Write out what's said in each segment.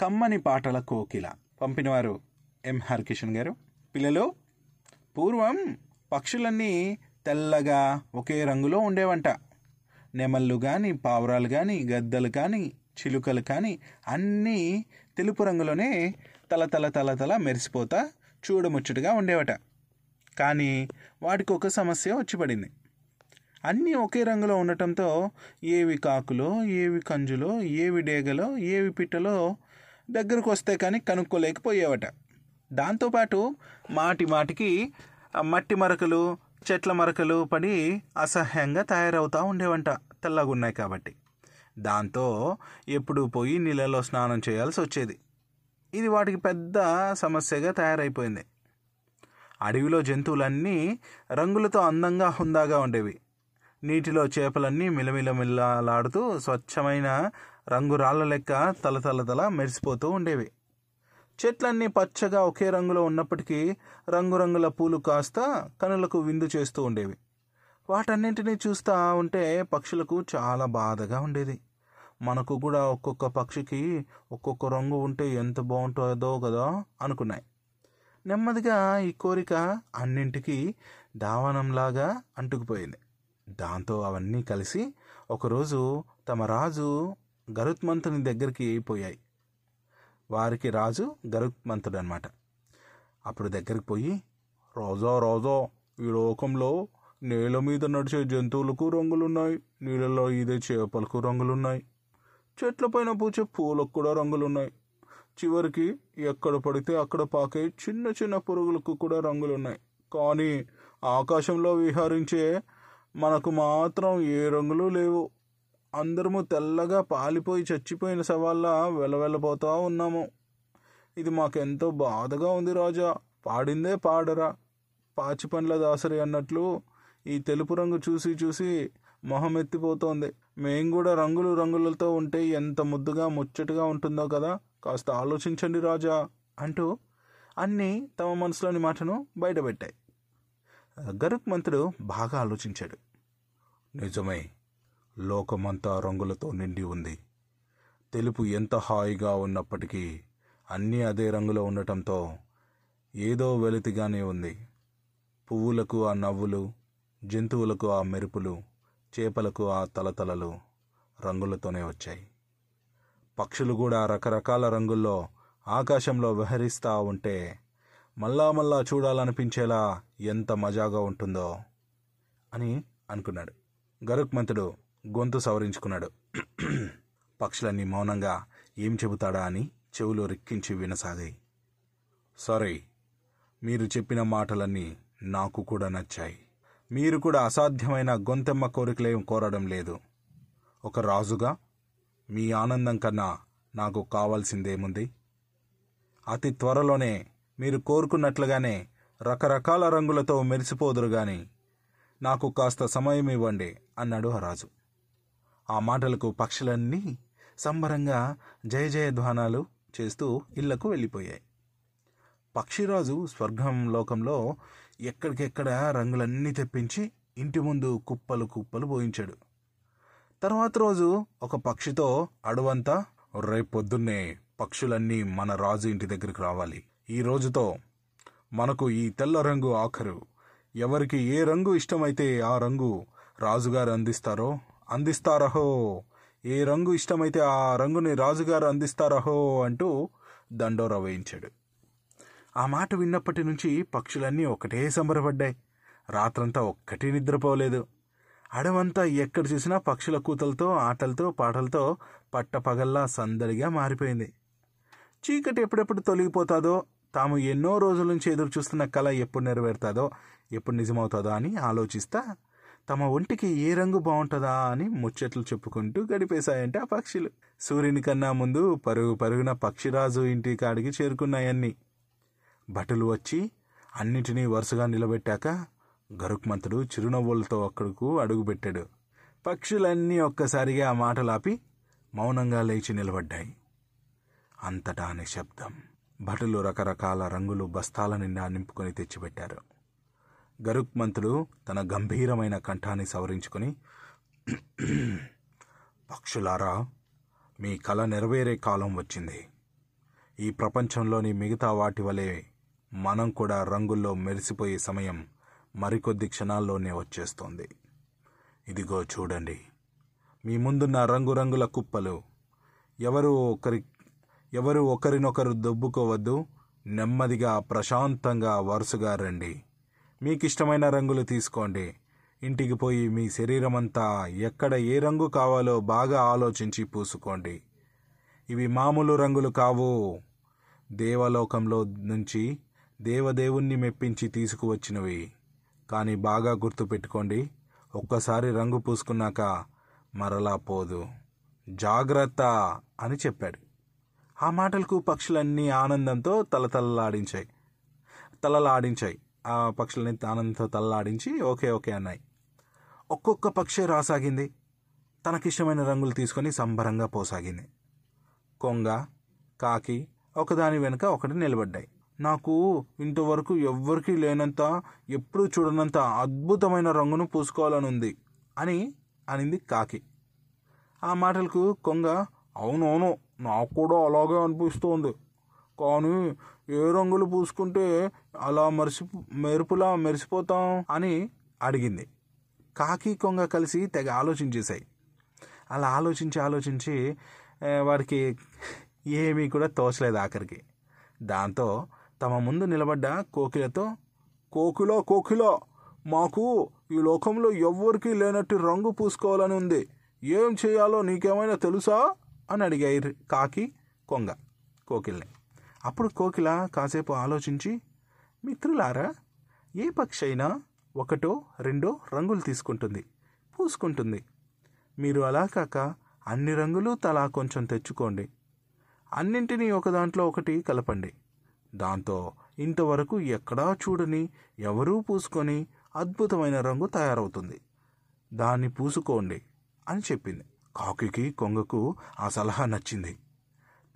కమ్మని పాటల కోకిల పంపినవారు ఎం హరికిషన్ గారు. పిల్లలు పూర్వం పక్షులన్నీ తెల్లగా ఒకే రంగులో ఉండేవంట. నెమళ్ళు కానీ పావురాలు కానీ గద్దలు కానీ చిలుకలు కానీ అన్నీ తెలుపు రంగులోనే తల తల తల తల మెరిసిపోతా చూడముచ్చటగా ఉండేవట. కానీ వాటికి ఒక సమస్య వచ్చి పడింది అన్నీ ఒకే రంగులో ఉండటంతో ఏవి కాకులో ఏవి కంజులో ఏవి డేగలో ఏవి పిట్టలో దగ్గరకు వస్తే కానీ కనుక్కోలేకపోయేవట. దాంతోపాటు మాటి మాటికి మట్టి మరకలు చెట్ల మరకలు పడి అసహ్యంగా తయారవుతూ ఉండేవంట. తెల్లగున్నాయి కాబట్టి. దాంతో ఎప్పుడు పోయి నీళ్ళలో స్నానం చేయాల్సి వచ్చేది. ఇది వాటికి పెద్ద సమస్యగా తయారైపోయింది. అడవిలో జంతువులన్నీ రంగులతో అందంగా హుందాగా ఉండేవి. నీటిలో చేపలన్నీ మిలమిలమిల్లాడుతూ స్వచ్ఛమైన రంగు రాళ్ళ లెక్క తలతలతల మెరిసిపోతూ ఉండేవి. చెట్లన్నీ పచ్చగా ఒకే రంగులో ఉన్నప్పటికీ రంగురంగుల పూలు కాస్త కనులకు విందు చేస్తూ ఉండేవి. వాటన్నింటినీ చూస్తూ ఉంటే పక్షులకు చాలా బాధగా ఉండేది. మనకు కూడా ఒక్కొక్క పక్షికి ఒక్కొక్క రంగు ఉంటే ఎంత బాగుంటుందో కదా అనుకున్నాయి. నెమ్మదిగా ఈ కోరిక అన్నింటికీ దావనంలాగా అంటుకుపోయింది. దాంతో అవన్నీ కలిసి ఒకరోజు తమ రాజు గరుత్మంతుని దగ్గరికి పోయాయి. వారికి రాజు గరుత్మంతుడు అనమాట అప్పుడు దగ్గరికి పోయి రోజా రోజా ఈ లోకంలో నేల మీద నడిచే జంతువులకు రంగులున్నాయి. నీళ్ళలో ఈదే చేపలకు రంగులున్నాయి. చెట్లపైన పూచే పూలకు కూడా రంగులున్నాయి. చివరికి ఎక్కడ పడితే అక్కడ పాకే చిన్న చిన్న పురుగులకు కూడా రంగులున్నాయి. కానీ ఆకాశంలో విహరించే మనకు మాత్రం ఏ రంగులు లేవు. అందరము తెల్లగా పాలిపోయి చచ్చిపోయిన సవాళ్ళ వెలవెలపోతా ఉన్నాము. ఇది మాకెంతో బాధగా ఉంది రాజా. పాడిందే పాడరా. పాచి పండ్ల దాసరి అన్నట్లు ఈ తెలుపు రంగు చూసి చూసి మొహం ఎత్తిపోతోంది మేం కూడా రంగులు రంగులతో ఉంటే ఎంత ముద్దుగా ముచ్చటగా ఉంటుందో కదా. కాస్త ఆలోచించండి రాజా అంటూ అన్నీ తమ మనసులోని మాటను బయటపెట్టాయి. గరుక్మంతుడు బాగా ఆలోచించాడు. నిజమే లోకమంతా రంగులతో నిండి ఉంది. తెలుపు ఎంత హాయిగా ఉన్నప్పటికీ అన్నీ అదే రంగులో ఉండటంతో ఏదో వెలితిగానే ఉంది. పువ్వులకు ఆ నవ్వులు జంతువులకు ఆ మెరుపులు చేపలకు ఆ తలతలలు రంగులతోనే వచ్చాయి. పక్షులు కూడా రకరకాల రంగుల్లో ఆకాశంలో విహరిస్తూ ఉంటే మళ్ళా మళ్ళా చూడాలనిపించేలా ఎంత మజాగా ఉంటుందో అని అనుకున్నాడు. గరుక్మంతుడు గొంతు సవరించుకున్నాడు. పక్షులన్నీ మౌనంగా ఏం చెబుతాడా అని చెవులు రిక్కించి వినసాగాయి. సరే మీరు చెప్పిన మాటలన్నీ నాకు కూడా నచ్చాయి. మీరు కూడా అసాధ్యమైన గొంతెమ్మ కోరికలేం కోరడం లేదు. ఒక రాజుగా మీ ఆనందం కన్నా నాకు కావాల్సిందేముంది? అతి త్వరలోనే మీరు కోరుకున్నట్లుగానే రకరకాల రంగులతో మెరిసిపోదురు గాని. నాకు కాస్త సమయం ఇవ్వండి అన్నాడు ఆ రాజు ఆ మాటలకు పక్షులన్నీ సంబరంగా జయ జయధ్వానాలు చేస్తూ ఇళ్ళకు వెళ్ళిపోయాయి. పక్షిరాజు స్వర్గం లోకంలో ఎక్కడికెక్కడ రంగులన్నీ తెప్పించి ఇంటి ముందు కుప్పలు కుప్పలు పోయించాడు తర్వాత రోజు ఒక పక్షితో అడవంతా రేపొద్దున్నే పక్షులన్నీ మన రాజు ఇంటి దగ్గరికి రావాలి. ఈ రోజుతో మనకు ఈ తెల్ల రంగు ఆఖరు. ఎవరికి ఏ రంగు ఇష్టమైతే ఆ రంగు రాజుగారు అందిస్తారో అందిస్తారహో. ఏ రంగు ఇష్టమైతే ఆ రంగుని రాజుగారు అందిస్తారహో అంటూ దండోరా వేయించాడు. ఆ మాట విన్నప్పటి నుంచి పక్షులన్నీ ఒకటే సంబరపడ్డాయి. రాత్రంతా ఒక్కటి నిద్రపోలేదు. అడవంతా ఎక్కడ చూసినా పక్షుల కూతలతో ఆటలతో పాటలతో పట్టపగల్లా సందడిగా మారిపోయింది. చీకటి ఎప్పుడెప్పుడు తొలగిపోతాదో తాము ఎన్నో రోజుల నుంచి ఎదురు చూస్తున్న కళ ఎప్పుడు నెరవేరుతాదో ఎప్పుడు నిజమవుతుందో అని ఆలోచిస్తా. తమ ఒంటికి ఏ రంగు బాగుంటుందా అని ముచ్చట్లు చెప్పుకుంటూ గడిపేశాయంటే ఆ పక్షులు. సూర్యుని కన్నా ముందు పరుగు పరుగున పక్షిరాజు ఇంటి కాడికి చేరుకున్నాయన్నీ. భటులు వచ్చి అన్నిటినీ వరుసగా నిలబెట్టాక గరుక్మంతుడు చిరునవ్వులతో అక్కడకు అడుగుపెట్టాడు. పక్షులన్నీ ఒక్కసారిగా ఆ మాటలాపి మౌనంగా లేచి నిలబడ్డాయి. అంతటా నిశ్శబ్దం. భటులు రకరకాల రంగులు బస్తాల నిండా నింపుకొని తెచ్చిపెట్టారు. గరుక్మంతుడు తన గంభీరమైన కంఠాన్ని సవరించుకొని పక్షులారా మీ కళ నెరవేరే కాలం వచ్చింది. ఈ ప్రపంచంలోని మిగతా వాటి వలె మనం కూడా రంగుల్లో మెరిసిపోయే సమయం మరికొద్ది క్షణాల్లోనే వచ్చేస్తోంది. ఇదిగో చూడండి మీ ముందున్న రంగురంగుల కుప్పలు. ఎవరు ఒకరి ఎవరు ఒకరినొకరు దొబ్బుకోవద్దు నెమ్మదిగా ప్రశాంతంగా వరుసగా రండి. మీకు ఇష్టమైన రంగులు తీసుకోండి. ఇంటికి పోయి మీ శరీరమంతా ఎక్కడ ఏ రంగు కావాలో బాగా ఆలోచించి పూసుకోండి. ఇవి మామూలు రంగులు కావు. దేవలోకంలో నుంచి దేవదేవుణ్ణి మెప్పించి తీసుకువచ్చినవి. కానీ బాగా గుర్తుపెట్టుకోండి ఒక్కసారి రంగు పూసుకున్నాక మరలా పోదు. జాగ్రత్త అని చెప్పాడు. ఆ మాటలకు పక్షులన్నీ ఆనందంతో తలతలలాడించాయి. తలలాడించాయి. ఆ పక్షులని ఆనందంతో తలలాడించి ఓకే ఓకే అన్నాయి. ఒక్కొక్క పక్షి రాసాగింది. తనకిష్టమైన రంగులు తీసుకొని సంబరంగా పోసాగింది. కొంగ కాకి ఒకదాని వెనుక ఒకటి నిలబడ్డాయి. నాకు ఇంతవరకు ఎవ్వరికీ లేనంత ఎప్పుడూ చూడనంత అద్భుతమైన రంగును పూసుకోవాలని ఉంది అని అనింది కాకి. ఆ మాటలకు కొంగ అవునవును నాకు కూడా అలాగే అనిపిస్తోంది. కానీ ఏ రంగులు పూసుకుంటే అలా మరిసి మెరుపులా మెరిసిపోతాం అని అడిగింది. కాకి కొంగ కలిసి తెగ ఆలోచించేశాయి. అలా ఆలోచించి ఆలోచించి వారికి ఏమీ కూడా తోచలేదు ఆఖరికి. దాంతో తమ ముందు నిలబడ్డ కోకిలతో కోకిల కోకిల మాకు ఈ లోకంలో ఎవ్వరికీ లేనట్టు రంగు పూసుకోవాలని ఉంది. ఏం చేయాలో నీకేమైనా తెలుసా? అని అడిగాయి కాకి కొంగ కోకిల్ని. అప్పుడు కోకిల కాసేపు ఆలోచించి మిత్రులారా ఏ పక్షి అయినా ఒకటో రెండో రంగులు తీసుకుంటుంది పూసుకుంటుంది. మీరు అలా కాక అన్ని రంగులు తలా కొంచెం తెచ్చుకోండి. అన్నింటినీ ఒక దాంట్లో ఒకటి కలపండి. దాంతో ఇంతవరకు ఎక్కడా చూడని ఎవరూ పూసుకొని అద్భుతమైన రంగు తయారవుతుంది. దాన్ని పూసుకోండి అని చెప్పింది. కాకికి కొంగకు ఆ సలహా నచ్చింది.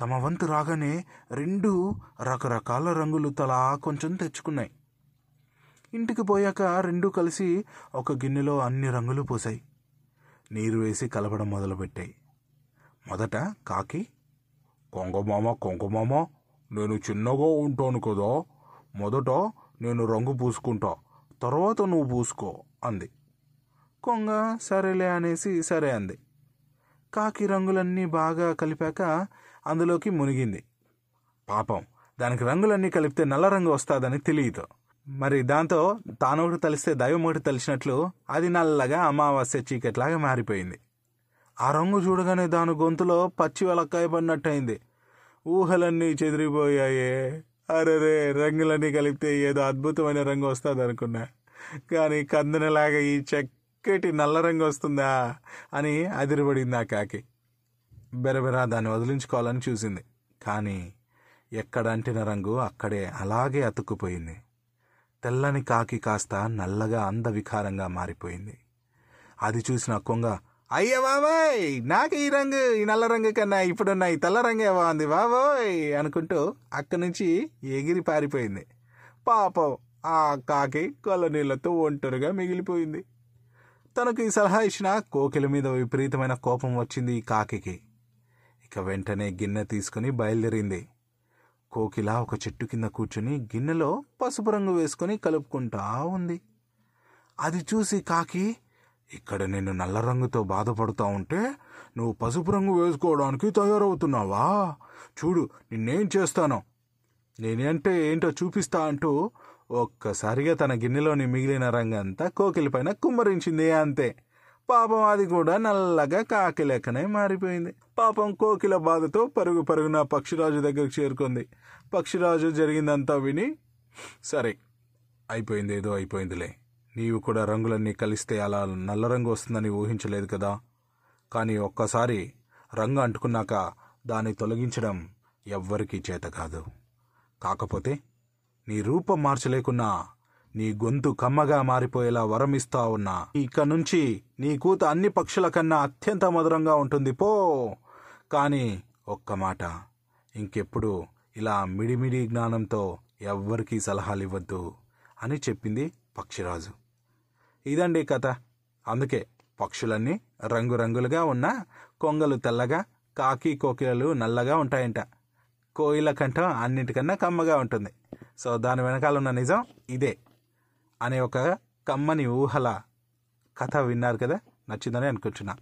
తమ వంతు రాగానే రెండు రకరకాల రంగులు తలా కొంచెం తెచ్చుకున్నాయి. ఇంటికి పోయాక రెండు కలిసి ఒక గిన్నెలో అన్ని రంగులు పోసాయి నీరు వేసి కలపడం మొదలుపెట్టాయి. మొదట కాకి కొంగమామ కొంగమామ నేను చిన్నగా ఉంటాను కదా మొదట నేను రంగు పూసుకుంటా తర్వాత నువ్వు పూసుకో అంది. కొంగ సరేలే అనేసి సరే అంది. కాకి రంగులన్నీ బాగా కలిపాక అందులోకి మునిగింది. పాపం దానికి రంగులన్నీ కలిపితే నల్ల రంగు వస్తుందని తెలియదు. మరి దాంతో తానొకటి తలిస్తే దైవం ఒకటి తలిచినట్లు అది నల్లగా అమావాస్య చీకట్లాగా మారిపోయింది. ఆ రంగు చూడగానే దాని గొంతులో పచ్చి వెలక్కాయ పడినట్టయింది. ఊహలన్నీ చెదిరిపోయాయే. అరెరే రంగులన్నీ కలిపితే ఏదో అద్భుతమైన రంగు వస్తుంది అనుకున్నా కానీ కందనలాగా ఈ చక్కటి నల్ల రంగు వస్తుందా అని అదిరిపడింది ఆ కాకి. బెరబెరా దాన్ని వదిలించుకోవాలని చూసింది. కానీ ఎక్కడ అంటిన రంగు అక్కడే అలాగే అతుక్కుపోయింది. తెల్లని కాకి కాస్త నల్లగా అందవికారంగా మారిపోయింది. అది చూసిన కొంగ అయ్య బాబాయ్! నాకు ఈ రంగు ఈ నల్ల రంగు కన్నా ఇప్పుడున్న ఈ తెల్ల రంగే బాగుంది బాబోయ్! అనుకుంటూ అక్కడి నుంచి ఎగిరి పారిపోయింది. పాపం ఆ కాకి కొల నీళ్ళతో ఒంటరిగా మిగిలిపోయింది. తనకు ఈ సలహా ఇచ్చిన కోకిల మీద విపరీతమైన కోపం వచ్చింది ఈ కాకికి. ఇక వెంటనే గిన్నె తీసుకుని బయలుదేరింది. కోకిల ఒక చెట్టు కింద కూర్చుని గిన్నెలో పసుపు రంగు వేసుకొని కలుపుకుంటా ఉంది. అది చూసి కాకి ఇక్కడ నేను నల్ల రంగుతో బాధపడుతూ ఉంటే నువ్వు పసుపు రంగు వేసుకోవడానికి తయారవుతున్నావా? చూడు నిన్నేం చేస్తాను. నేనంటే ఏంటో చూపిస్తా అంటూ ఒక్కసారిగా తన గిన్నెలోని మిగిలిన రంగంతా కోకిలి పైన కుమ్మరించింది అంతే. పాపం అది కూడా నల్లగా కాకి లెక్కనే మారిపోయింది. పాపం కోకిల బాధతో పరుగు పరుగున పక్షిరాజు దగ్గరికి చేరుకుంది. పక్షిరాజు జరిగిందంతా విని సరే అయిపోయింది ఏదో అయిపోయిందిలే. నీవు కూడా రంగులన్నీ కలిస్తే అలా నల్ల రంగు వస్తుందని ఊహించలేదు కదా. కానీ ఒక్కసారి రంగు అంటుకున్నాక దాన్ని తొలగించడం ఎవ్వరికీ చేత కాదు. కాకపోతే నీ రూపం మార్చలేకున్నా నీ గొంతు కమ్మగా మారిపోయేలా వరమిస్తా ఉన్నా ఇక నుంచి నీ కూత అన్ని పక్షుల కన్నా అత్యంత మధురంగా ఉంటుంది పో. కానీ ఒక్క మాట ఇంకెప్పుడు ఇలా మిడిమిడి జ్ఞానంతో ఎవ్వరికీ సలహాలు ఇవ్వద్దు అని చెప్పింది పక్షిరాజు. ఇదండి కథ. అందుకే పక్షులన్నీ రంగురంగులుగా ఉన్న కొంగలు తెల్లగా కాకి కోకిలలు నల్లగా ఉంటాయంట. కోయిల కంఠం అన్నిటికన్నా కమ్మగా ఉంటుంది. సో దాని వెనకాల ఉన్న నిజం ఇదే అనే ఒక కమ్మని ఊహల కథ విన్నారు కదా? నచ్చిందని అనుకుంటున్నా.